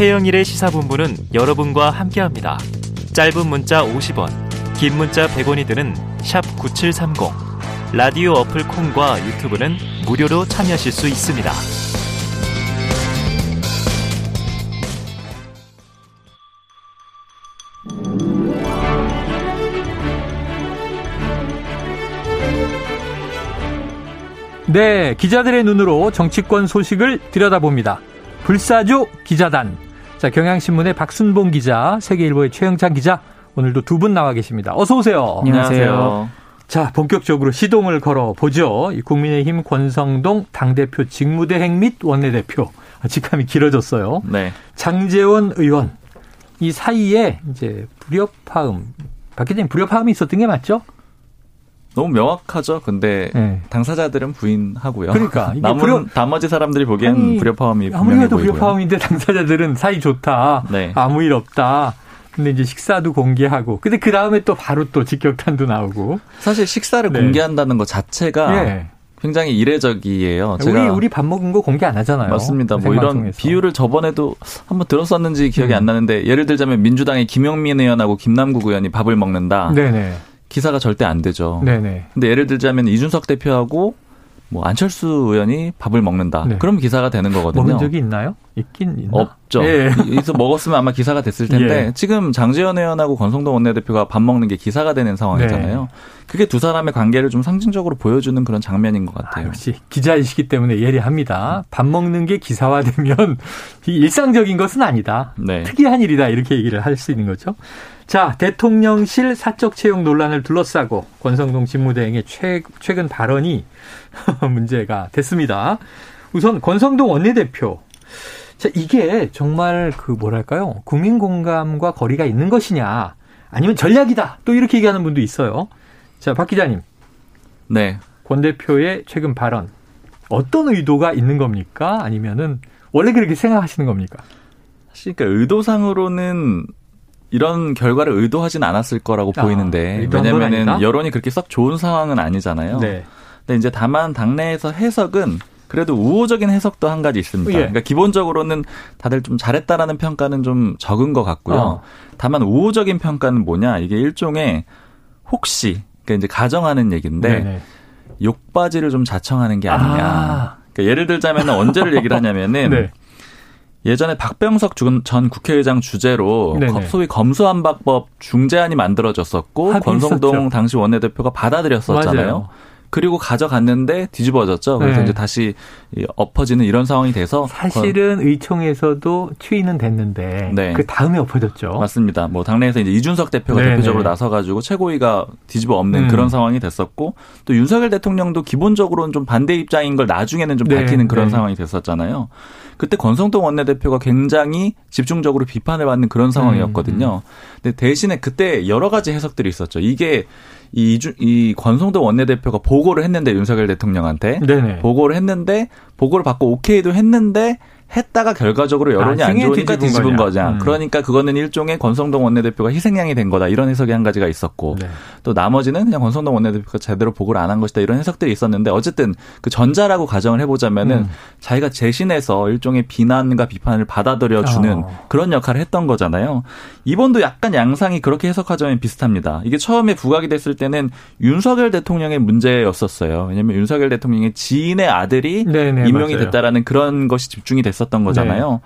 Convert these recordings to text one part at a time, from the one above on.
최영일의 시사본부는 여러분과 함께합니다. 짧은 문자 50원, 긴 문자 100원이 드는 9730. 라디오 어플 콩과 유튜브는 무료로 참여하실 수 있습니다. 네, 기자들의 눈으로 정치권 소식을 들여다봅니다. 불사조 기자단. 자, 경향신문의 박순봉 기자, 세계일보의 최영찬 기자, 오늘도 두 분 나와 계십니다. 어서 오세요. 안녕하세요. 자, 본격적으로 시동을 걸어 보죠. 국민의힘 권성동 당대표 직무대행 및 원내대표. 직함이 길어졌어요. 네. 장재원 의원. 이 사이에 이제 불협화음, 박 기자님 불협화음이 있었던 게 맞죠? 너무 명확하죠. 근데 네. 당사자들은 부인하고요. 그러니까 남은 불협... 나머지 사람들이 보기엔 아니, 불협화음이 아무리 해도 불협화음인데 당사자들은 사이 좋다. 네. 아무 일 없다. 근데 이제 식사도 공개하고. 근데 그 다음에 또 바로 또 직격탄도 나오고. 사실 식사를 네. 공개한다는 것 자체가 네. 굉장히 이례적이에요. 우리 우리 밥 먹은 거 공개 안 하잖아요. 맞습니다. 뭐 이런 비유를 저번에도 한번 들었었는지 기억이 음. 안 나는데 예를 들자면 민주당의 김영민 의원하고 김남국 의원이 밥을 먹는다. 네네. 기사가 절대 안 되죠. 네네. 근데 예를 들자면 이준석 대표하고 뭐 안철수 의원이 밥을 먹는다. 네. 그럼 기사가 되는 거거든요. 먹은 적이 있나요? 있긴 있나? 없죠. 예. 그래서 먹었으면 아마 기사가 됐을 텐데 예. 지금 장재현 의원하고 권성동 원내대표가 밥 먹는 게 기사가 되는 상황이잖아요. 네. 그게 두 사람의 관계를 좀 상징적으로 보여주는 그런 장면인 것 같아요. 아, 역시 기자이시기 때문에 예리합니다. 밥 먹는 게 기사화되면 일상적인 것은 아니다. 네. 특이한 일이다 이렇게 얘기를 할 수 있는 거죠. 자, 대통령실 사적 채용 논란을 둘러싸고 권성동 직무대행의 최, 최근 발언이 문제가 됐습니다. 우선 권성동 원내대표. 자, 이게 정말 그 뭐랄까요? 국민 공감과 거리가 있는 것이냐? 아니면 전략이다. 또 이렇게 얘기하는 분도 있어요. 자, 박 기자님. 네. 권 대표의 최근 발언. 어떤 의도가 있는 겁니까? 아니면은 원래 그렇게 생각하시는 겁니까? 사실 그러니까 의도상으로는 이런 결과를 의도하진 않았을 거라고 아, 보이는데 왜냐면은 여론이 그렇게 썩 좋은 상황은 아니잖아요. 네. 근데 이제 다만 당내에서 해석은 그래도 우호적인 해석도 한 가지 있습니다. 예. 그러니까 기본적으로는 다들 좀 잘했다라는 평가는 좀 적은 것 같고요. 어. 다만 우호적인 평가는 뭐냐 이게 일종의 혹시 그러니까 이제 가정하는 얘기인데 네네. 욕바지를 좀 자청하는 게 아니냐. 아. 그러니까 예를 들자면 언제를 얘기를 하냐면은 네. 예전에 박병석 전 국회의장 주제로 네네. 소위 검수안박법 중재안이 만들어졌었고 권성동 당시 원내대표가 받아들였었잖아요. 맞아요. 그리고 가져갔는데 뒤집어졌죠. 그래서 네. 이제 다시 엎어지는 이런 상황이 돼서 사실은 의총에서도 추인은 됐는데 네. 그 다음에 엎어졌죠. 맞습니다. 뭐 당내에서 이제 이준석 대표가 네네. 대표적으로 나서가지고 최고위가 뒤집어 엎는 음. 그런 상황이 됐었고 또 윤석열 대통령도 기본적으로는 좀 반대 입장인 걸 나중에는 좀 밝히는 네. 그런 네. 상황이 됐었잖아요. 그때 권성동 원내대표가 굉장히 집중적으로 비판을 받는 그런 상황이었거든요. 음, 음. 근데 대신에 그때 여러 가지 해석들이 있었죠. 이게 이, 이 권성동 원내대표가 보고를 했는데 윤석열 대통령한테 네네. 보고를 했는데 보고를 받고 오케이도 했는데 했다가 결과적으로 여론이 안 좋으니까 뒤집은 거냐. 음. 그러니까 그거는 일종의 권성동 원내대표가 희생양이 된 거다. 이런 해석이 한 가지가 있었고 네. 또 나머지는 그냥 권성동 원내대표가 제대로 보고를 안 한 것이다. 이런 해석들이 있었는데 어쨌든 그 전자라고 가정을 해보자면은 음. 자기가 재신해서 일종의 비난과 비판을 받아들여 주는 어. 그런 역할을 했던 거잖아요. 이번도 약간 양상이 그렇게 해석하자면 비슷합니다. 이게 처음에 부각이 됐을 때는 윤석열 대통령의 문제였었어요. 왜냐하면 윤석열 대통령의 지인의 아들이 네네, 임명이 맞아요. 됐다라는 그런 것이 집중이 됐. 있었던 거잖아요. 네.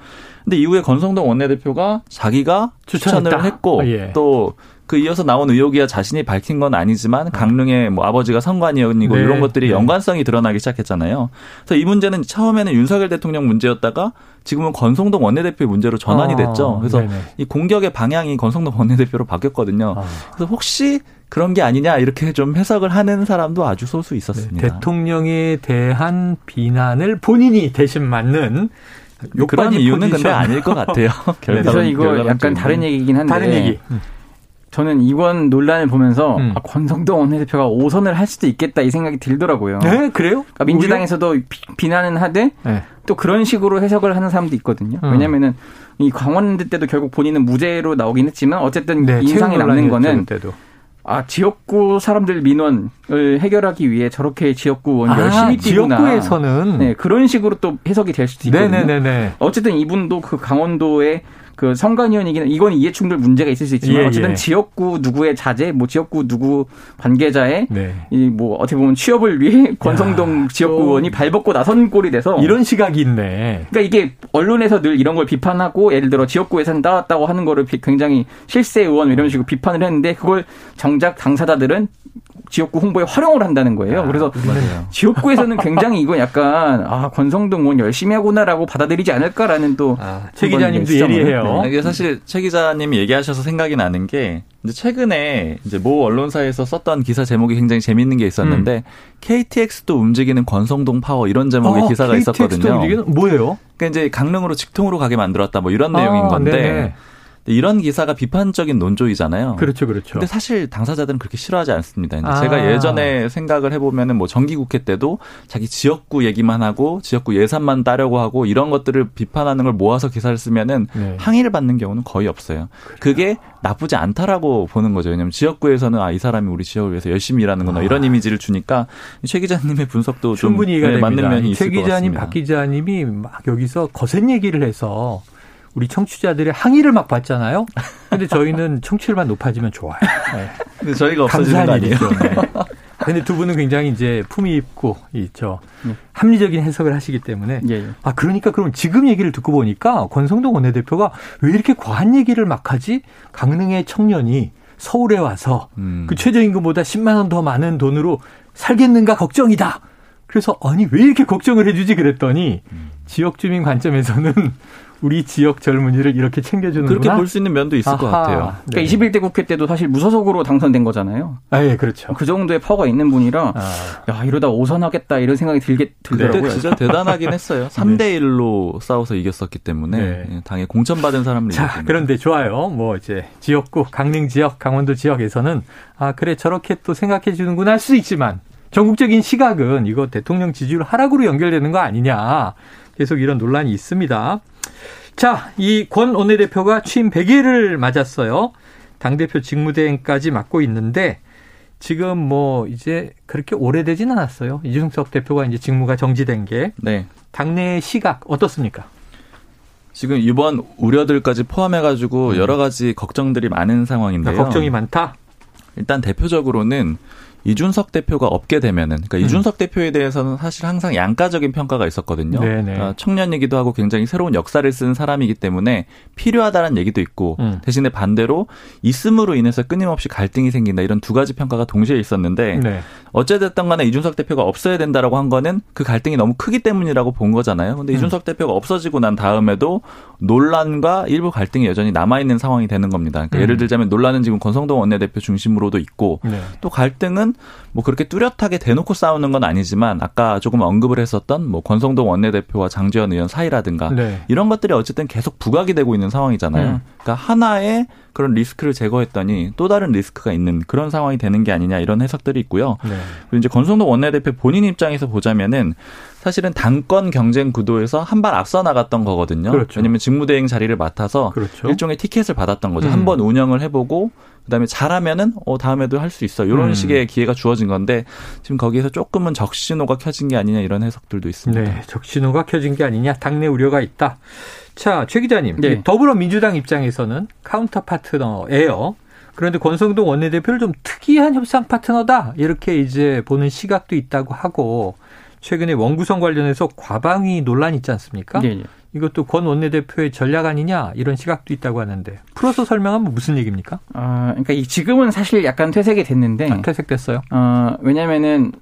근데 이후에 권성동 원내대표가 자기가 추천을 추천했다. 했고 아, 예. 또그 이어서 나온 의혹이야 자신이 밝힌 건 아니지만 강릉의 뭐 아버지가 선관위원이고 네. 이런 것들이 네. 연관성이 드러나기 시작했잖아요. 그래서 이 문제는 처음에는 윤석열 대통령 문제였다가 지금은 권성동 원내대표의 문제로 전환이 아, 됐죠. 그래서 네네. 이 공격의 방향이 권성동 원내대표로 바뀌었거든요. 아. 그래서 혹시 그런 게 아니냐 이렇게 좀 해석을 하는 사람도 아주 소수 있었습니다. 네, 대통령에 대한 비난을 본인이 대신 맞는 그런 이유는 포지션. 근데 아닐 것 같아요. 그래서 이거 약간 다른 얘기긴 한데. 다른 얘기. 저는 이번 논란을 보면서 음. 아, 권성동 원내대표가 오선을 할 수도 있겠다 이 생각이 들더라고요. 네, 그래요? 그러니까 민주당에서도 비, 난은 하되 네. 또 그런 식으로 해석을 하는 사람도 있거든요. 음. 왜냐면은 이 강원대 때도 결국 본인은 무죄로 나오긴 했지만 어쨌든 네, 인상이 남는 거는 때도. 아 지역구 사람들 민원을 해결하기 위해 저렇게 지역구 의원 아, 열심히 뛰구나. 지역구에서는 네 그런 식으로 또 해석이 될 수도 있거든요. 네네네. 어쨌든 이분도 그 강원도의 그 선관위원이기는 이건 이해충돌 문제가 있을 수 있지만 예, 어쨌든 예. 지역구 누구의 자제, 뭐 지역구 누구 관계자의 네. 이뭐 어떻게 보면 취업을 위해 권성동 야, 지역구 의원이 발벗고 나선 꼴이 돼서 이런 시각이 있네. 그러니까 이게 언론에서 늘 이런 걸 비판하고 예를 들어 지역구에서는 따왔다고 하는 거를 굉장히 실세 의원 이런 식으로 비판을 했는데 그걸 정작 당사자들은 지역구 홍보에 활용을 한다는 거예요. 아, 그래서 맞아요. 지역구에서는 굉장히 이건 약간 아 권성동 의원 열심히 하구나라고 받아들이지 않을까라는 또최 아, 기자님도 예리해요. 네. 이게 사실 최 기자님이 얘기하셔서 생각이 나는 게 이제 최근에 이제 모 언론사에서 썼던 기사 제목이 굉장히 재밌는 게 있었는데 음. KTX도 움직이는 권성동 파워 이런 제목의 어, 기사가 KTX도 있었거든요. 움직이는 뭐예요? 그러니까 이제 강릉으로 직통으로 가게 만들었다 뭐 이런 아, 내용인 건데. 네네. 이런 기사가 비판적인 논조이잖아요. 그렇죠, 그렇죠. 근데 사실 당사자들은 그렇게 싫어하지 않습니다. 아. 제가 예전에 생각을 해보면은 뭐 정기국회 때도 자기 지역구 얘기만 하고 지역구 예산만 따려고 하고 이런 것들을 비판하는 걸 모아서 기사를 쓰면은 네. 항의를 받는 경우는 거의 없어요. 그래요. 그게 나쁘지 않다라고 보는 거죠. 왜냐하면 지역구에서는 아 이 사람이 우리 지역을 위해서 열심히 일하는구나 아. 이런 이미지를 주니까 최 기자님의 분석도 충분히 좀 네, 맞는 면이 있을 것 같습니다. 최 기자님, 박 기자님이 막 여기서 거센 얘기를 해서 우리 청취자들의 항의를 막 받잖아요. 근데 저희는 청취율만 높아지면 좋아요. 네. 근데 저희가 없어지는 거 아니에요? 네. 근데 두 분은 굉장히 이제 품위 있고 있죠. 네. 합리적인 해석을 하시기 때문에 예, 예. 아 그러니까 그럼 지금 얘기를 듣고 보니까 권성동 원내대표가 왜 이렇게 과한 얘기를 막 하지? 강릉의 청년이 서울에 와서 음. 그 최저임금보다 10만 원 더 많은 돈으로 살겠는가 걱정이다. 그래서 아니 왜 이렇게 걱정을 해주지 그랬더니 음. 지역 주민 관점에서는 우리 지역 젊은이를 이렇게 챙겨주는 그렇게 볼 수 있는 면도 있을 아하. 것 같아요. 그러니까 21대 국회 때도 사실 무소속으로 당선된 거잖아요. 아, 예, 그렇죠. 그 정도의 파워가 있는 분이라 아. 야 이러다 오선하겠다 이런 생각이 들게 들더라고요. 그때 진짜 대단하긴 했어요. 3대 1로 싸워서 이겼었기 때문에 네. 예, 당에 공천받은 사람을 자, 그런데 좋아요. 뭐 이제 지역구 강릉 지역, 강원도 지역에서는 아 그래 저렇게 또 생각해 주는구나 할 수 있지만 전국적인 시각은 이거 대통령 지지율 하락으로 연결되는 거 아니냐. 계속 이런 논란이 있습니다. 자, 이 권 원내대표가 취임 100일을 맞았어요. 당대표 직무대행까지 맡고 있는데 지금 뭐 이제 그렇게 오래되진 않았어요. 이준석 대표가 이제 직무가 정지된 게. 네. 당내 시각 어떻습니까? 지금 이번 우려들까지 포함해가지고 음. 여러 가지 걱정들이 많은 상황인데요. 걱정이 많다? 일단 대표적으로는 이준석 대표가 없게 되면은 그러니까 음. 이준석 대표에 대해서는 사실 항상 양가적인 평가가 있었거든요. 그러니까 청년이기도 하고 굉장히 새로운 역사를 쓴 사람이기 때문에 필요하다는 얘기도 있고 음. 대신에 반대로 있음으로 인해서 끊임없이 갈등이 생긴다 이런 두 가지 평가가 동시에 있었는데 네. 어찌됐든 간에 이준석 대표가 없어야 된다라고 한 거는 그 갈등이 너무 크기 때문이라고 본 거잖아요. 근데 음. 이준석 대표가 없어지고 난 다음에도 논란과 일부 갈등이 여전히 남아 있는 상황이 되는 겁니다. 그러니까 음. 예를 들자면 논란은 지금 권성동 원내대표 중심으로도 있고 네. 또 갈등은 뭐 그렇게 뚜렷하게 대놓고 싸우는 건 아니지만 아까 조금 언급을 했었던 뭐 권성동 원내대표와 장재현 의원 사이라든가 네. 이런 것들이 어쨌든 계속 부각이 되고 있는 상황이잖아요. 음. 그러니까 하나의 그런 리스크를 제거했더니 또 다른 리스크가 있는 그런 상황이 되는 게 아니냐 이런 해석들이 있고요. 네. 그리고 이제 권성동 원내대표 본인 입장에서 보자면은 사실은 당권 경쟁 구도에서 한 발 앞서 나갔던 거거든요. 그렇죠. 왜냐하면 직무대행 자리를 맡아서 그렇죠. 일종의 티켓을 받았던 거죠. 음. 한번 운영을 해보고 그다음에 잘하면은 어 다음에도 할 수 있어 이런 음. 식의 기회가 주어진 건데 지금 거기에서 조금은 적신호가 켜진 게 아니냐 이런 해석들도 있습니다. 네, 적신호가 켜진 게 아니냐 당내 우려가 있다. 자, 최 기자님, 네. 더불어민주당 입장에서는 카운터 파트너예요. 그런데 권성동 원내대표를 좀 특이한 협상 파트너다 이렇게 이제 보는 시각도 있다고 하고 최근에 원구성 관련해서 과방위 논란 있지 않습니까? 네. 네. 이것도 권 원내대표의 전략 아니냐 이런 시각도 있다고 하는데 풀어서 설명하면 무슨 얘기입니까? 아, 그러니까 지금은 사실 약간 퇴색이 됐는데 아, 퇴색됐어요. 어, 왜냐면은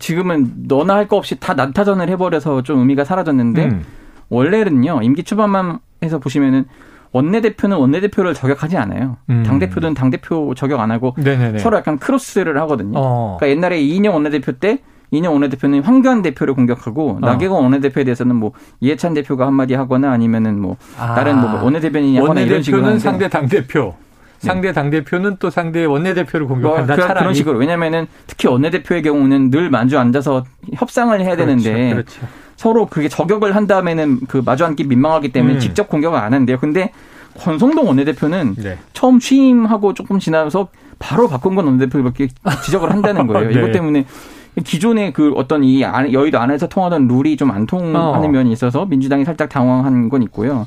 지금은 너나 할 거 없이 다 난타전을 해버려서 좀 의미가 사라졌는데 음. 원래는요 임기 초반만 해서 보시면은 원내대표는 원내대표를 저격하지 않아요. 음. 당대표는 당대표 저격 안 하고 네네네. 서로 약간 크로스를 하거든요. 어. 그러니까 옛날에 이인영 원내대표 때 이인영 원내대표는 황교안 대표를 공격하고 어. 나경원 원내대표에 대해서는 뭐 이해찬 대표가 한마디 하거나 아니면은 뭐 아. 다른 뭐 원내대변인이 하거나 이런 식으로 원내대표는 상대 당 대표. 네. 상대 당 대표는 또 상대 원내 대표를 공격한다. 뭐, 그런 식으로. 왜냐면은 특히 원내 대표의 경우는 늘 만주 앉아서 협상을 해야 그렇죠, 되는데 그렇죠. 서로 그게 저격을 한 다음에는 그 마주 앉기 민망하기 때문에 음. 직접 공격을 안 하는데요. 근데 권성동 원내대표는 네. 처음 취임하고 조금 지나서 바로 박홍근 원내대표밖에 지적을 한다는 거예요. 네. 이것 때문에 기존의 그 어떤 이 여의도 안에서 통하던 룰이 좀 안 통하는 어. 면이 있어서 민주당이 살짝 당황한 건 있고요.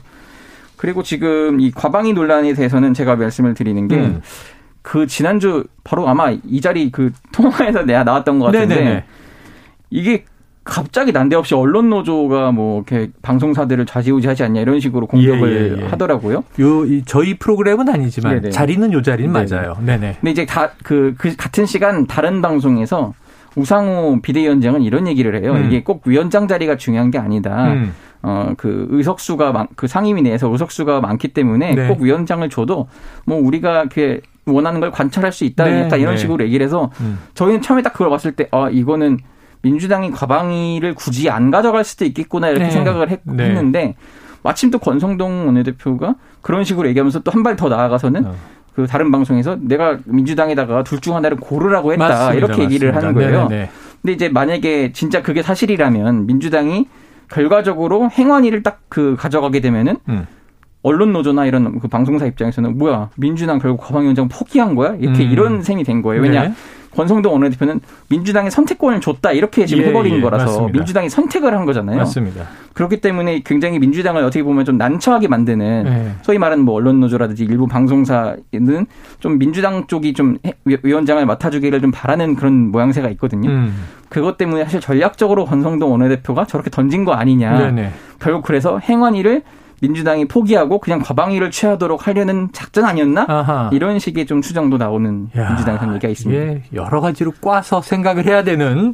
그리고 지금 이 과방위 논란에 대해서는 제가 말씀을 드리는 게 음. 그 지난주 바로 아마 이 자리 그 통화에서 내가 나왔던 것 같은데 네네네. 이게 갑자기 난데없이 언론 노조가 뭐 이렇게 방송사들을 좌지우지하지 않냐 이런 식으로 공격을 예, 예, 예. 하더라고요. 요 저희 프로그램은 아니지만 네네. 자리는 요 자리는 네네. 맞아요. 네네. 근데 이제 다 그 그 같은 시간 다른 방송에서 우상호 비대위원장은 이런 얘기를 해요. 음. 이게 꼭 위원장 자리가 중요한 게 아니다. 음. 어, 그 의석수가 많, 그 상임위 내에서 의석수가 많기 때문에 네. 꼭 위원장을 줘도 뭐 우리가 그 원하는 걸 관찰할 수 있다. 네. 이런 네. 식으로 얘기를 해서 음. 저희는 처음에 딱 그걸 봤을 때 아, 이거는 민주당이 과방위를 굳이 안 가져갈 수도 있겠구나 이렇게 네. 생각을 했, 네. 는데 마침 또 권성동 원내대표가 그런 식으로 얘기하면서 또 한 발 더 나아가서는 어. 그 다른 방송에서 내가 민주당에다가 둘 중 하나를 고르라고 했다 맞습니다. 이렇게 얘기를 맞습니다. 하는 거예요. 네네. 근데 이제 만약에 진짜 그게 사실이라면 민주당이 결과적으로 행안위를 딱 그 가져가게 되면은 음. 언론 노조나 이런 그 방송사 입장에서는 뭐야 민주당 결국 과방위원장 포기한 거야 이렇게 음. 이런 셈이 된 거예요. 왜냐 네. 권성동 원내대표는 민주당의 선택권을 줬다 이렇게 지금 예, 해버린 예, 거라서 맞습니다. 민주당이 선택을 한 거잖아요. 맞습니다. 그렇기 때문에 굉장히 민주당을 어떻게 보면 좀 난처하게 만드는 예. 소위 말하는 뭐 언론 노조라든지 일부 방송사는 좀 민주당 쪽이 좀 위원장을 맡아주기를 좀 바라는 그런 모양새가 있거든요. 음. 그것 때문에 사실 전략적으로 권성동 원내대표가 저렇게 던진 거 아니냐. 네네. 결국 그래서 행안위를 민주당이 포기하고 그냥 과방위를 취하도록 하려는 작전 아니었나? 아하. 이런 식의 좀 추정도 나오는 야, 민주당 얘기가 있습니다. 예, 여러 가지로 꽈서 생각을 해야 되는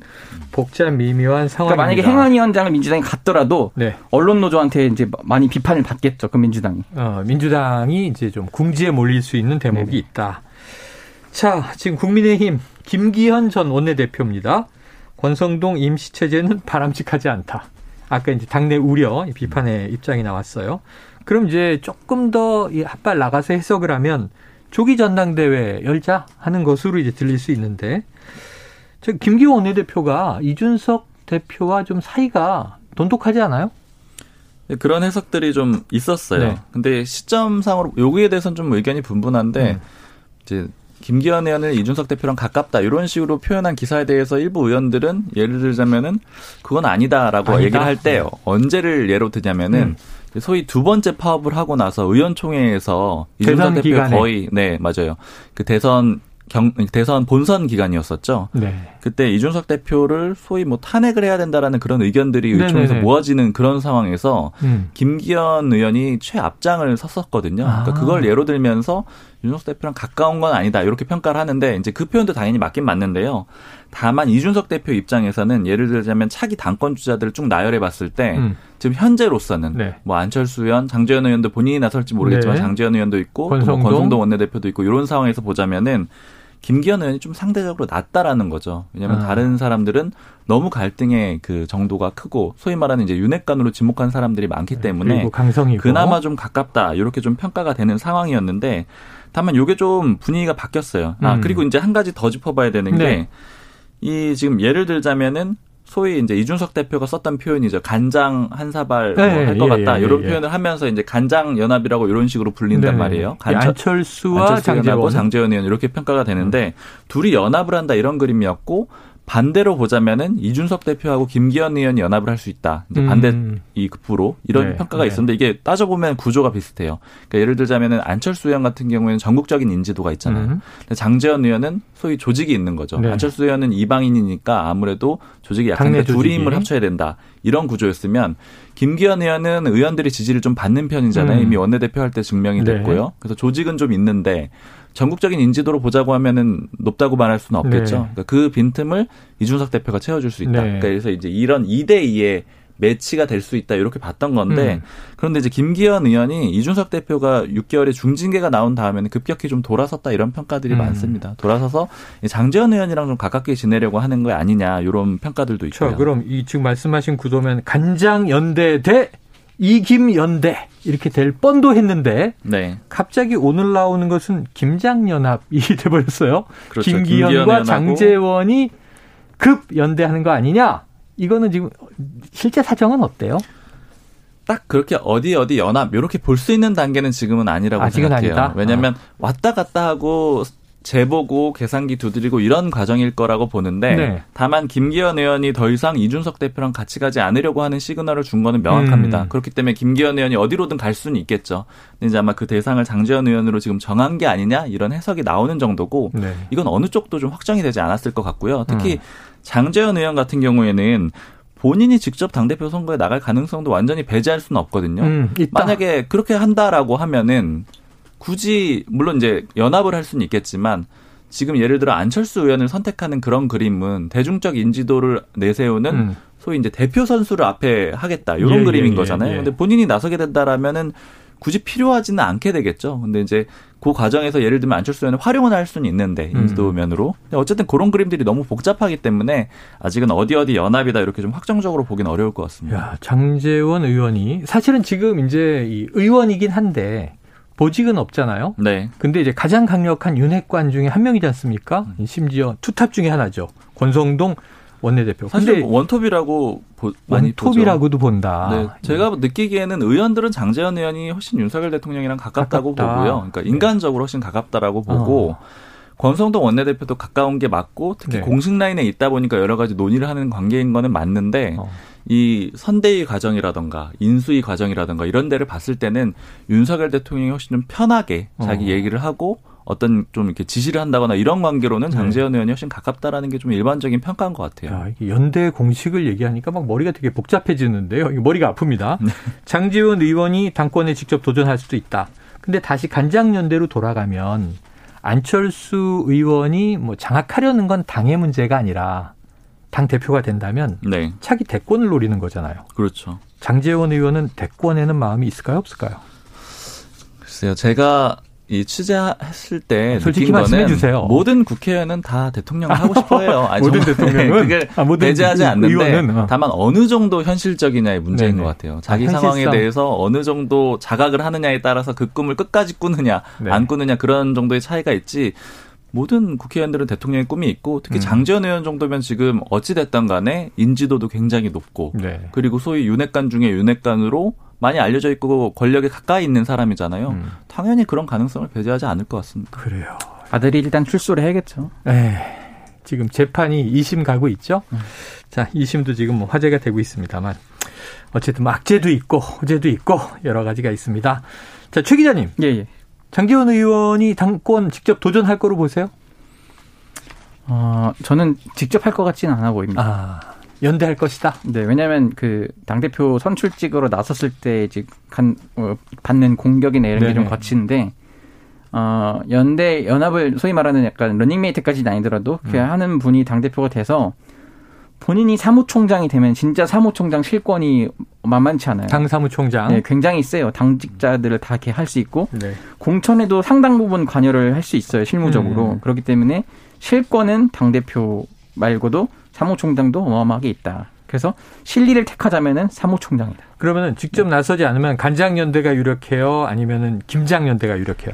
복잡 미묘한 상황입니다. 그러니까 만약에 행안위원장을 민주당이 갔더라도 네. 언론 노조한테 이제 많이 비판을 받겠죠. 그 민주당이. 어, 민주당이 이제 좀 궁지에 몰릴 수 있는 대목이 네네. 있다. 자, 지금 국민의힘 김기현 전 원내대표입니다. 권성동 임시체제는 바람직하지 않다. 아까 이제 당내 우려 비판의 입장이 나왔어요. 그럼 이제 조금 더 핫발 나가서 해석을 하면 조기 전당대회 열자 하는 것으로 이제 들릴 수 있는데 저 김기호 원내대표가 이준석 대표와 좀 사이가 돈독하지 않아요? 네, 그런 해석들이 좀 있었어요. 네. 근데 시점상으로 여기에 대해서는 좀 의견이 분분한데 음. 이제 김기현 의원을 이준석 대표랑 가깝다 이런 식으로 표현한 기사에 대해서 일부 의원들은 예를 들자면은 그건 아니다라고 아니다? 얘기를 할 때 언제를 예로 드냐면은 음. 소위 두 번째 파업을 하고 나서 의원총회에서 이준석 대표 기간에. 거의 네 맞아요 그 대선 경, 대선 본선 기간이었었죠. 네. 그때 이준석 대표를 소위 뭐 탄핵을 해야 된다라는 그런 의견들이 의총에서 모아지는 그런 상황에서 음. 김기현 의원이 최앞장을 섰었거든요. 그러니까 아. 그러니까 그걸 예로 들면서 윤석열 대표랑 가까운 건 아니다 이렇게 평가를 하는데 이제 그 표현도 당연히 맞긴 맞는데요. 다만 이준석 대표 입장에서는 예를 들자면 차기 당권 주자들을 쭉 나열해 봤을 때 음. 지금 현재로서는 네. 뭐 안철수 의원, 장재현 의원도 본인이 나설지 모르겠지만 네. 장재현 의원도 있고 권성동. 뭐 권성동 원내대표도 있고 이런 상황에서 보자면은 김기현 의원이 좀 상대적으로 낫다라는 거죠. 왜냐하면 아. 다른 사람들은 너무 갈등의 그 정도가 크고 소위 말하는 이제 윤핵관으로 지목한 사람들이 많기 네, 때문에 강성이고. 그나마 좀 가깝다 이렇게 좀 평가가 되는 상황이었는데 다만 요게 좀 분위기가 바뀌었어요. 아 음. 그리고 이제 한 가지 더 짚어봐야 되는 네. 게이 지금 예를 들자면은 소위 이제 이준석 대표가 썼던 표현이죠. 간장 한 사발 뭐 네, 할것 예, 같다. 예, 이런 예, 표현을 하면서 이제 간장 연합이라고 이런 식으로 불린단 네. 말이에요. 간철, 안철수와 장재원. 장재원 의원 이렇게 평가가 되는데 음. 둘이 연합을 한다 이런 그림이었고 반대로 보자면은 이준석 대표하고 김기현 의원이 연합을 할 수 있다. 이제 반대 음. 이 급부로 이런 네, 평가가 네. 있었는데 이게 따져보면 구조가 비슷해요. 그러니까 예를 들자면은 안철수 의원 같은 경우에는 전국적인 인지도가 있잖아요. 음. 장재현 의원은 소위 조직이 있는 거죠. 네. 안철수 의원은 이방인이니까 아무래도 조직이 약한데 둘이 힘을 합쳐야 된다. 이런 구조였으면 김기현 의원은 의원들이 지지를 좀 받는 편이잖아요. 음. 이미 원내대표 할 때 증명이 네. 됐고요. 그래서 조직은 좀 있는데 전국적인 인지도로 보자고 하면은 높다고 말할 수는 없겠죠. 네. 그러니까 그 빈틈을 이준석 대표가 채워줄 수 있다. 네. 그러니까 그래서 이제 이런 2대 2의 매치가 될 수 있다 이렇게 봤던 건데 음. 그런데 이제 김기현 의원이 이준석 대표가 6개월에 중징계가 나온 다음에는 급격히 좀 돌아섰다 이런 평가들이 음. 많습니다. 돌아서서 장재현 의원이랑 좀 가깝게 지내려고 하는 거 아니냐 이런 평가들도 있고요. 자, 그럼 이 지금 말씀하신 구도면 간장 연대 대 이김 연대 이렇게 될 뻔도 했는데 네. 갑자기 오늘 나오는 것은 김장연합이 돼버렸어요. 그렇죠. 김기현과 장재원이 급 연대하는 거 아니냐? 이거는 지금 실제 사정은 어때요? 딱 그렇게 어디 어디 연합 이렇게 볼 수 있는 단계는 지금은 아니라고 아직은 생각해요. 아니다? 왜냐하면 아. 왔다 갔다 하고 재보고 계산기 두드리고 이런 과정일 거라고 보는데 네. 다만 김기현 의원이 더 이상 이준석 대표랑 같이 가지 않으려고 하는 시그널을 준 거는 명확합니다. 음. 그렇기 때문에 김기현 의원이 어디로든 갈 수는 있겠죠. 근데 이제 아마 그 대상을 장재현 의원으로 지금 정한 게 아니냐 이런 해석이 나오는 정도고 네. 이건 어느 쪽도 좀 확정이 되지 않았을 것 같고요. 특히 음. 장재현 의원 같은 경우에는 본인이 직접 당대표 선거에 나갈 가능성도 완전히 배제할 수는 없거든요. 음, 만약에 그렇게 한다라고 하면은 굳이 물론 이제 연합을 할 수는 있겠지만 지금 예를 들어 안철수 의원을 선택하는 그런 그림은 대중적 인지도를 내세우는 음. 소위 이제 대표 선수를 앞에 하겠다 이런 예, 그림인 예, 거잖아요. 예, 근데 본인이 나서게 된다라면은 굳이 필요하지는 않게 되겠죠. 근데 이제 그 과정에서 예를 들면 안철수 의원을 활용은 할 수는 있는데 음. 인지도 면으로 어쨌든 그런 그림들이 너무 복잡하기 때문에 아직은 어디 어디 연합이다 이렇게 좀 확정적으로 보기는 어려울 것 같습니다. 야, 장재원 의원이 사실은 지금 이제 이 의원이긴 한데 보직은 없잖아요. 네. 근데 이제 가장 강력한 윤핵관 중에 한 명이지 않습니까? 음. 심지어 투탑 중에 하나죠. 권성동 원내대표. 사실 근데 원톱이라고 보, 원톱이라고도 본다. 네. 제가 느끼기에는 의원들은 장재현 의원이 훨씬 윤석열 대통령이랑 가깝다고 가깝다. 보고요. 그러니까 네. 인간적으로 훨씬 가깝다라고 보고 어. 권성동 원내대표도 가까운 게 맞고 특히 네. 공식 라인에 있다 보니까 여러 가지 논의를 하는 관계인 거는 맞는데 어. 이 선대위 과정이라던가 인수위 과정이라던가 이런 데를 봤을 때는 윤석열 대통령이 훨씬 좀 편하게 자기 어. 얘기를 하고 어떤 좀 이렇게 지시를 한다거나 이런 관계로는 네. 장재현 의원이 훨씬 가깝다라는 게 좀 일반적인 평가인 것 같아요. 야, 연대 공식을 얘기하니까 막 머리가 되게 복잡해지는데요. 머리가 아픕니다. 네. 장재원 의원이 당권에 직접 도전할 수도 있다. 근데 다시 간장연대로 돌아가면 안철수 의원이 뭐 장악하려는 건 당의 문제가 아니라 당 대표가 된다면 네. 차기 대권을 노리는 거잖아요. 그렇죠. 장재원 의원은 대권에는 마음이 있을까요, 없을까요? 글쎄요, 제가 이 취재했을 때 솔직히 말씀해 주세요. 모든 국회의원은 다 대통령을 하고 싶어해요. 모든 대통령은 그게 아, 모든 배제하지 않는데 어. 다만 어느 정도 현실적이냐의 문제인 네네. 것 같아요. 자기 아, 상황에 대해서 어느 정도 자각을 하느냐에 따라서 그 꿈을 끝까지 꾸느냐 네. 안 꾸느냐 그런 정도의 차이가 있지. 모든 국회의원들은 대통령의 꿈이 있고 특히 음. 장재현 의원 정도면 지금 어찌 됐던 간에 인지도도 굉장히 높고 네. 그리고 소위 윤핵관 중에 윤핵관으로 많이 알려져 있고 권력에 가까이 있는 사람이잖아요. 음. 당연히 그런 가능성을 배제하지 않을 것 같습니다. 그래요. 아들이 일단 출소를 해야겠죠. 네. 지금 재판이 2심 가고 있죠. 음. 자, 2심도 지금 뭐 화제가 되고 있습니다만 어쨌든 악재도 있고 호재도 있고 여러 가지가 있습니다. 자, 최 기자님. 예, 예. 장기원 의원이 당권 직접 도전할 거로 보세요? 어, 저는 직접 할 것 같지는 않아 보입니다. 아, 연대할 것이다. 네, 왜냐하면 그 당 대표 선출직으로 나섰을 때 이제 간, 어, 받는 공격이나 이런 게 좀 거친데, 어, 연대 연합을 소위 말하는 약간 러닝메이트까지는 아니더라도 그 음. 하는 분이 당 대표가 돼서 본인이 사무총장이 되면 진짜 사무총장 실권이 만만치 않아요. 당 사무총장. 네, 굉장히 세요. 당직자들을 다 이렇게 할 수 있고 네. 공천에도 상당 부분 관여를 할 수 있어요. 실무적으로. 음. 그렇기 때문에 실권은 당 대표 말고도 사무총장도 어마어마하게 있다. 그래서 실리를 택하자면은 사무총장이다. 그러면은 직접 나서지 않으면 간장연대가 유력해요, 아니면은 김장연대가 유력해요?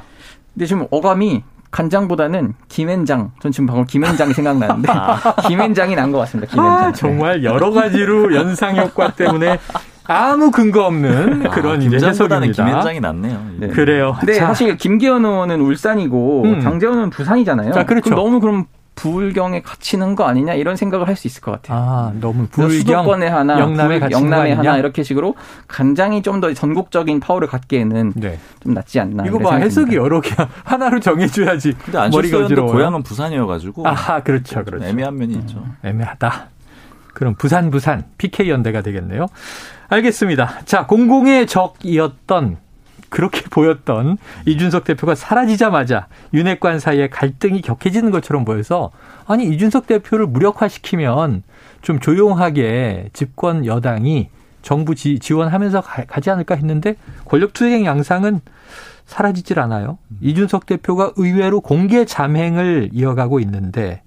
근데 지금 어감이 간장보다는 김앤장. 전 지금 방금 김앤장이 생각나는데 아. 김앤장이 난 것 같습니다. 김앤장. 아, 정말 여러 가지로 연상 효과 때문에 아무 근거 없는 아, 그런 아, 이제 해석입니다. 김현장이 낫네요. 네. 그래요. 근데 자. 사실 김기현 의원은 울산이고 음. 장재원 의원은 부산이잖아요. 자, 그렇죠. 그럼 너무 그럼 부울경에 갇히는 거 아니냐 이런 생각을 할 수 있을 것 같아요. 아, 너무 부울경, 수도권에 하나, 영남에, 부울, 영남에 하나 이렇게 식으로 간장이 좀 더 전국적인 파워를 갖기에는 네. 좀 낫지 않나. 이거 봐 해석이 여러 개 하나로 정해줘야지. 근데 안철수 의원도 고향은 부산이어가지고. 아, 그렇죠, 그렇죠. 애매한 면이 음, 있죠. 애매하다. 그럼 부산 부산 PK 연대가 되겠네요. 알겠습니다. 자, 공공의 적이었던 그렇게 보였던 이준석 대표가 사라지자마자 윤핵관 사이에 갈등이 격해지는 것처럼 보여서 아니 이준석 대표를 무력화시키면 좀 조용하게 집권 여당이 정부 지, 지원하면서 가, 지 않을까 했는데 권력투쟁 양상은 사라지질 않아요. 이준석 대표가 의외로 공개 잠행을 이어가고 있는데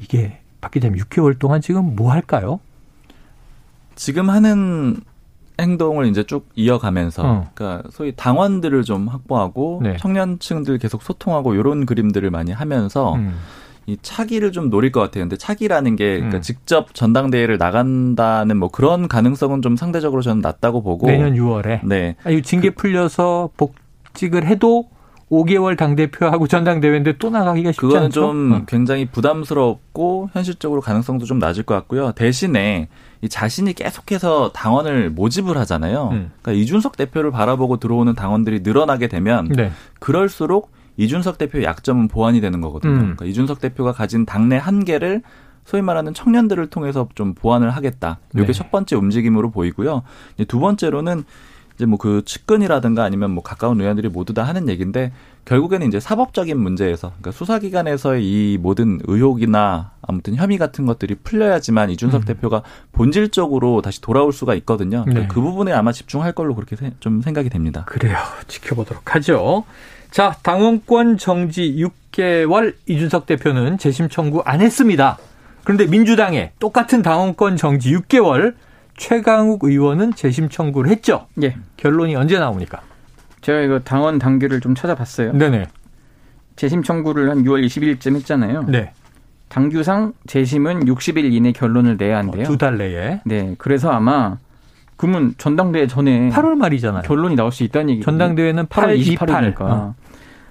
이게 박 기자님 6개월 동안 지금 뭐 할까요? 지금 하는 행동을 이제 쭉 이어가면서 어. 그러니까 소위 당원들을 좀 확보하고 네. 청년층들 계속 소통하고 이런 그림들을 많이 하면서 음. 이 차기를 좀 노릴 것 같아요. 근데 차기라는 게 그러니까 음. 직접 전당대회를 나간다는 뭐 그런 가능성은 좀 상대적으로 저는 낮다고 보고 내년 6월에 네. 아, 이 징계 풀려서 복직을 해도 5개월 당대표하고 전당대회인데 또 나가기가 쉽지 그거는 않죠? 좀 어. 굉장히 부담스럽고 현실적으로 가능성도 좀 낮을 것 같고요. 대신에 이 자신이 계속해서 당원을 모집을 하잖아요. 음. 그러니까 이준석 대표를 바라보고 들어오는 당원들이 늘어나게 되면 네. 그럴수록 이준석 대표의 약점은 보완이 되는 거거든요. 음. 그러니까 이준석 대표가 가진 당내 한계를 소위 말하는 청년들을 통해서 좀 보완을 하겠다. 이게 네. 첫 번째 움직임으로 보이고요. 두 번째로는 이제 뭐 그 측근이라든가 아니면 뭐 가까운 의원들이 모두 다 하는 얘기인데 결국에는 이제 사법적인 문제에서 그러니까 수사기관에서의 이 모든 의혹이나 아무튼 혐의 같은 것들이 풀려야지만 이준석 음. 대표가 본질적으로 다시 돌아올 수가 있거든요. 그러니까 네. 그 부분에 아마 집중할 걸로 그렇게 좀 생각이 됩니다. 그래요. 지켜보도록 하죠. 자, 당원권 정지 6개월 이준석 대표는 재심 청구 안 했습니다. 그런데 민주당에 똑같은 당원권 정지 6개월 최강욱 의원은 재심 청구를 했죠. 예. 결론이 언제 나옵니까? 제가 이거 당원 당규를 좀 찾아봤어요. 네네. 재심 청구를 한 6월 20일쯤 했잖아요. 네. 당규상 재심은 60일 이내 결론을 내야 한대요. 두달 내에. 네. 그래서 아마 그러면 전당대회 전에 8월 말이잖아요. 결론이 나올 수 있다는 얘기. 전당대회는 8월 28일이니까. 어.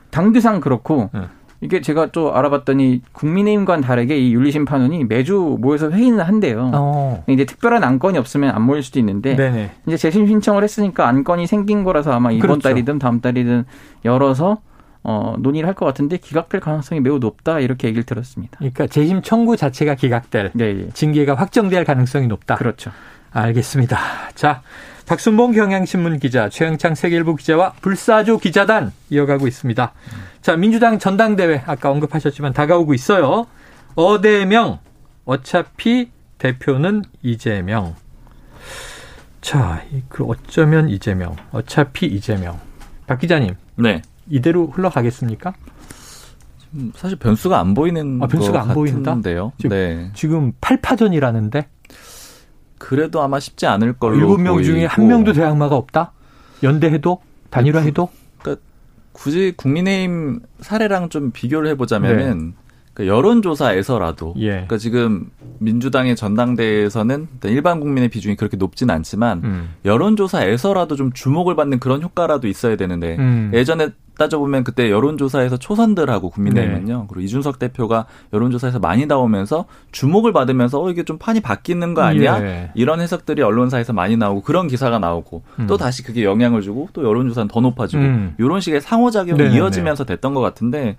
당규상 그렇고 네. 이게 제가 또 알아봤더니 국민의힘과는 다르게 이 윤리심판원이 매주 모여서 회의는 한대요. 어. 이제 특별한 안건이 없으면 안 모일 수도 있는데 네네. 이제 재심 신청을 했으니까 안건이 생긴 거라서 아마 이번 그렇죠. 달이든 다음 달이든 열어서 어, 논의를 할 것 같은데 기각될 가능성이 매우 높다 이렇게 얘기를 들었습니다. 그러니까 재심 청구 자체가 기각될 네, 예. 징계가 확정될 가능성이 높다. 그렇죠. 알겠습니다. 자, 박순봉 경향신문 기자, 최영창 세계일보 기자와 불사조 기자단 이어가고 있습니다. 자, 민주당 전당대회 아까 언급하셨지만 다가오고 있어요. 어대명 어차피 대표는 이재명. 자, 그 어쩌면 이재명. 어차피 이재명. 박 기자님. 네. 이대로 흘러가겠습니까? 사실 변수가 안 보이는 아, 변수가 안 보이는데요. 지금, 네. 지금 8파전이라는데 그래도 아마 쉽지 않을 걸로 7명 중에 한 명도 대항마가 없다? 연대해도 단일화해도 그러니까 굳이 국민의힘 사례랑 좀 비교를 해보자면은 네. 그러니까 여론조사에서라도 예. 그러니까 지금 민주당의 전당대회에서는 일반 국민의 비중이 그렇게 높진 않지만 음. 여론조사에서라도 좀 주목을 받는 그런 효과라도 있어야 되는데 음. 예전에 따져보면 그때 여론조사에서 초선들하고 국민의힘은요. 네. 그리고 이준석 대표가 여론조사에서 많이 나오면서 주목을 받으면서 어 이게 좀 판이 바뀌는 거 아니야? 예. 이런 해석들이 언론사에서 많이 나오고 그런 기사가 나오고 음. 또 다시 그게 영향을 주고 또 여론조사는 더 높아지고 음. 이런 식의 상호작용이 네네네. 이어지면서 됐던 것 같은데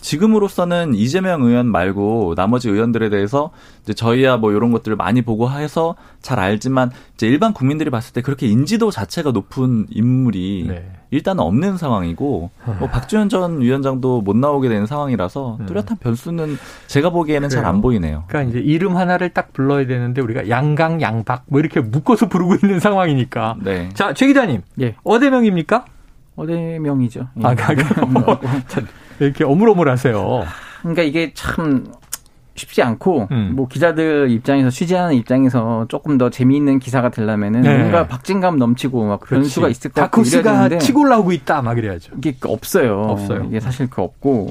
지금으로서는 이재명 의원 말고 나머지 의원들에 대해서 이제 저희야 뭐 이런 것들을 많이 보고 해서 잘 알지만 이제 일반 국민들이 봤을 때 그렇게 인지도 자체가 높은 인물이 네. 일단 없는 상황이고 뭐 박지원 전 위원장도 못 나오게 되는 상황이라서 음. 뚜렷한 변수는 제가 보기에는 잘 안 보이네요. 그러니까 이제 이름 하나를 딱 불러야 되는데 우리가 양강 양박 뭐 이렇게 묶어서 부르고 있는 상황이니까. 네. 자, 최 기자님. 예. 어대명입니까? 어대명이죠. 아, 예. 뭐, 이렇게 어물어물하세요. 그러니까 이게 참 쉽지 않고 음. 뭐 기자들 입장에서 취재하는 입장에서 조금 더 재미있는 기사가 되려면은 네. 뭔가 박진감 넘치고 막 그런 수가 있을 것 같고 다크스가 치고 올라오고 있다 막 이래야죠. 이게 없어요. 없어요. 이게 사실 그 없고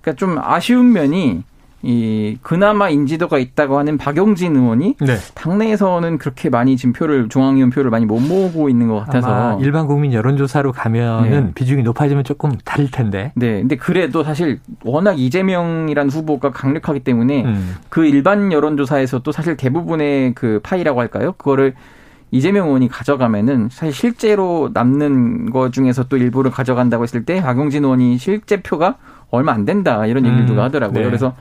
그러니까 좀 아쉬운 면이 이 그나마 인지도가 있다고 하는 박용진 의원이 네. 당내에서는 그렇게 많이 지금 표를 중앙위원 표를 많이 못 모으고 있는 것 같아서 일반 국민 여론조사로 가면은 네. 비중이 높아지면 조금 다를 텐데. 네, 근데 그래도 사실 워낙 이재명이란 후보가 강력하기 때문에 음. 그 일반 여론조사에서 도 사실 대부분의 그 파이라고 할까요? 그거를 이재명 의원이 가져가면은 사실 실제로 남는 것 중에서 또 일부를 가져간다고 했을 때 박용진 의원이 실제 표가 얼마 안 된다 이런 얘기를 음. 누가 하더라고요. 네. 그래서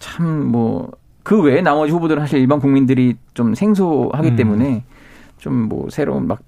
참 뭐 그 외에 나머지 후보들은 사실 일반 국민들이 좀 생소하기 음. 때문에 좀뭐 새로운 막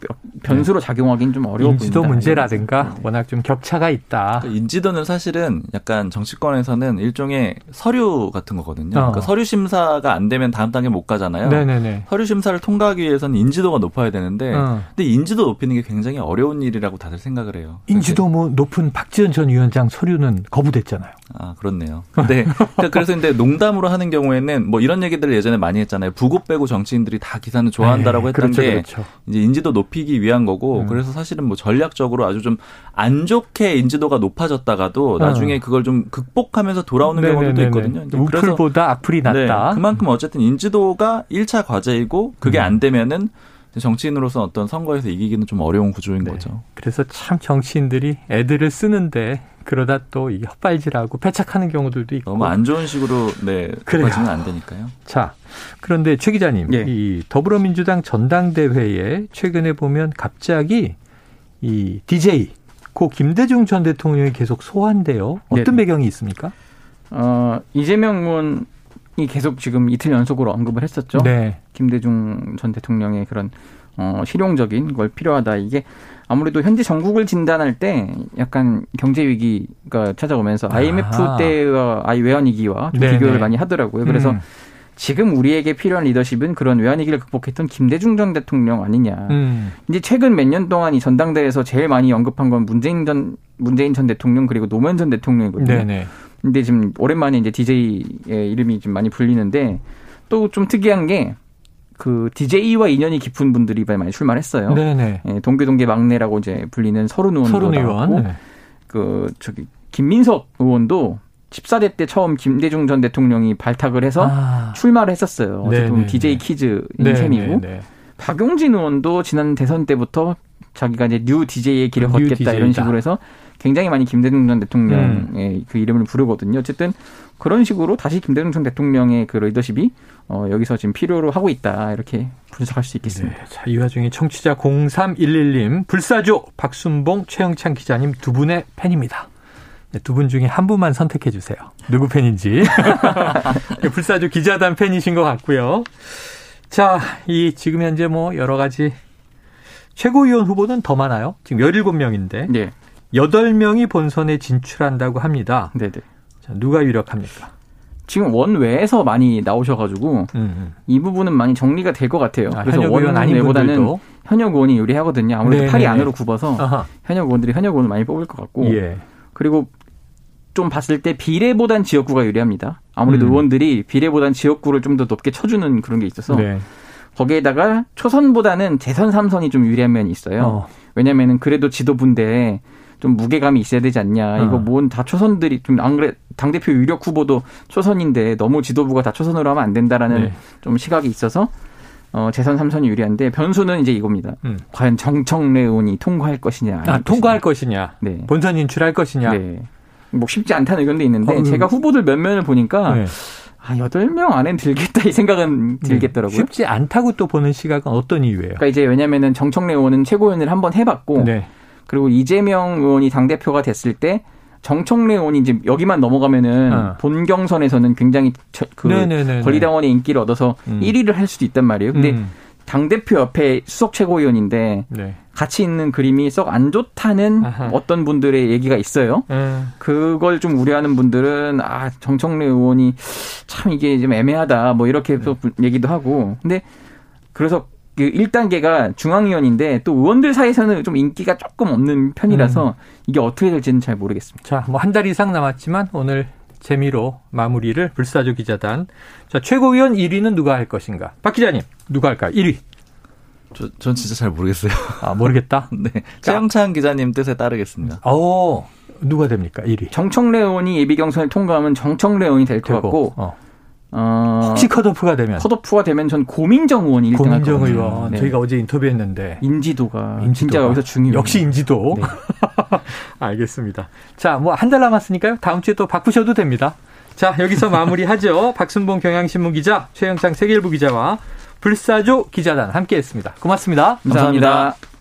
변수로 네. 작용하기는 좀 어려워 인지도 보인다. 문제라든가 네. 워낙 좀 격차가 있다. 그러니까 인지도는 사실은 약간 정치권에서는 일종의 서류 같은 거거든요. 어. 그러니까 서류 심사가 안 되면 다음 단계 못 가잖아요. 네네네. 서류 심사를 통과하기 위해서는 인지도가 높아야 되는데, 어. 근데 인지도 높이는 게 굉장히 어려운 일이라고 다들 생각을 해요. 인지도 뭐 높은 박지원 전 위원장 서류는 거부됐잖아요. 아, 그렇네요. 근데 그러니까 그래서 근데 농담으로 하는 경우에는 뭐 이런 얘기들을 예전에 많이 했잖아요. 부고 빼고 정치인들이 다 기사는 좋아한다라고 네, 했던 그렇죠, 게 그렇죠. 이제 인지도 높이기 위한 거고 음. 그래서 사실은 뭐 전략적으로 아주 좀 안 좋게 인지도가 높아졌다가도 어. 나중에 그걸 좀 극복하면서 돌아오는 네네네네. 경우도 있거든요. 우풀보다 악플이 네, 낫다. 네, 그만큼 어쨌든 인지도가 1차 과제이고 그게 음. 안 되면은 정치인으로서 어떤 선거에서 이기기는 좀 어려운 구조인 네. 거죠. 그래서 참 정치인들이 애들을 쓰는데 그러다 또 이게 헛발질하고 패착하는 경우들도 있고 너무 안 좋은 식으로 네 그래지는 안 되니까요. 자 그런데 최 기자님 예. 이 더불어민주당 전당대회에 최근에 보면 갑자기 이 DJ 고 김대중 전 대통령이 계속 소환돼요. 어떤 네. 배경이 있습니까? 어 이재명 의원이 계속 지금 이틀 연속으로 언급을 했었죠. 네. 김대중 전 대통령의 그런 어 실용적인 걸 필요하다 이게 아무래도 현재 전국을 진단할 때 약간 경제 위기가 찾아오면서 IMF 아. 때와 아이 외환 위기와 좀 비교를 많이 하더라고요. 그래서 음. 지금 우리에게 필요한 리더십은 그런 외환 위기를 극복했던 김대중 전 대통령 아니냐. 음. 이제 최근 몇 년 동안 이 전당대회에서 제일 많이 언급한 건 문재인 전 문재인 전 대통령 그리고 노무현 전 대통령이거든요. 네네. 근데 지금 오랜만에 이제 DJ의 이름이 좀 많이 불리는데 또 좀 특이한 게 그 DJ와 인연이 깊은 분들이 많이 출마했어요. 네네. 예, 동교동계 막내라고 이제 불리는 설훈 의원도 설훈 의원. 네. 그 저기 김민석 의원도 14대 때 처음 김대중 전 대통령이 발탁을 해서 아. 출마를 했었어요. 어쨌든 DJ kids인 네네. 셈이고 박용진 의원도 지난 대선 때부터 자기가 이제 new DJ의 길을 new 걷겠다 DJ다. 이런 식으로 해서 굉장히 많이 김대중 전 대통령의 음. 그 이름을 부르거든요. 어쨌든 그런 식으로 다시 김대중 전 대통령의 그 리더십이 어, 여기서 지금 필요로 하고 있다 이렇게 분석할 수 있겠습니다. 네. 자, 이 와중에 청취자 0311님 불사조 박순봉 최영찬 기자님 두 분의 팬입니다. 네, 두분 중에 한 분만 선택해 주세요. 누구 팬인지. 불사조 기자단 팬이신 것 같고요. 자, 이 지금 현재 뭐 여러 가지 최고위원 후보는 더 많아요. 지금 17명인데. 네. 8명이 본선에 진출한다고 합니다. 네네. 자, 누가 유력합니까? 지금 원외에서 많이 나오셔가지고 음, 음. 이 부분은 많이 정리가 될 것 같아요. 아, 그래서 원외보다는 현역 의원이 유리하거든요. 아무래도 네네. 팔이 안으로 굽어서 아하. 현역 의원들이 현역 의원을 많이 뽑을 것 같고 예. 그리고 좀 봤을 때 비례보단 지역구가 유리합니다. 아무래도 음. 의원들이 비례보단 지역구를 좀 더 높게 쳐주는 그런 게 있어서 네. 거기에다가 초선보다는 재선 삼선이 좀 유리한 면이 있어요. 어. 왜냐면은 그래도 지도부인데 좀 무게감이 있어야 되지 않냐. 어. 이거 뭔 다 초선들이 좀 안 그래 당 대표 유력 후보도 초선인데 너무 지도부가 다 초선으로 하면 안 된다라는 네. 좀 시각이 있어서 어, 재선 삼선이 유리한데 변수는 이제 이겁니다. 음. 과연 정청래 의원이 통과할 것이냐. 아, 통과할 것이냐. 네. 본선 인출할 것이냐. 네. 뭐 쉽지 않다는 의견도 있는데 어, 음. 제가 후보들 몇 면을 보니까 네. 아, 8명 안엔 들겠다 이 생각은 네. 들겠더라고요. 쉽지 않다고 또 보는 시각은 어떤 이유예요? 그러니까 이제 왜냐면은 정청래 의원은 최고위원을 한번 해봤고 네. 그리고 이재명 의원이 당대표가 됐을 때 정청래 의원이 이제 여기만 넘어가면은 어. 본 경선에서는 굉장히 그 권리당원의 인기를 얻어서 음. 1위를 할 수도 있단 말이에요. 근데 음. 당대표 옆에 수석 최고위원인데 네. 같이 있는 그림이 썩 안 좋다는 아하. 어떤 분들의 얘기가 있어요. 음. 그걸 좀 우려하는 분들은 아 정청래 의원이 참 이게 좀 애매하다 뭐 이렇게 또 네. 얘기도 하고 근데 그래서 그 1단계가 중앙위원인데 또 의원들 사이에서는 좀 인기가 조금 없는 편이라서 음. 이게 어떻게 될지는 잘 모르겠습니다. 자, 뭐 한 달 이상 남았지만 오늘 재미로 마무리를 불사조 기자단. 자, 최고위원 1위는 누가 할 것인가? 박 기자님, 누가 할까? 1위. 저, 전 진짜 잘 모르겠어요. 아, 모르겠다? 네. 최영찬 기자님 뜻에 따르겠습니다. 오, 누가 됩니까? 1위. 정청래 의원이 예비 경선을 통과하면 정청래 의원이 될 것 같고, 어. 어, 혹시 컷오프가 되면 컷오프가 되면 전 고민정 의원이 1등 고민정 의원 네. 저희가 어제 인터뷰했는데 인지도가, 인지도가 진짜 여기서 중요해요. 역시 인지도. 네. 알겠습니다. 자, 뭐 한 달 남았으니까요. 다음 주에 또 바꾸셔도 됩니다. 자, 여기서 마무리하죠. 박순봉 경향신문 기자, 최영창 세계일보 기자와 불사조 기자단 함께했습니다. 고맙습니다 감사합니다. 감사합니다.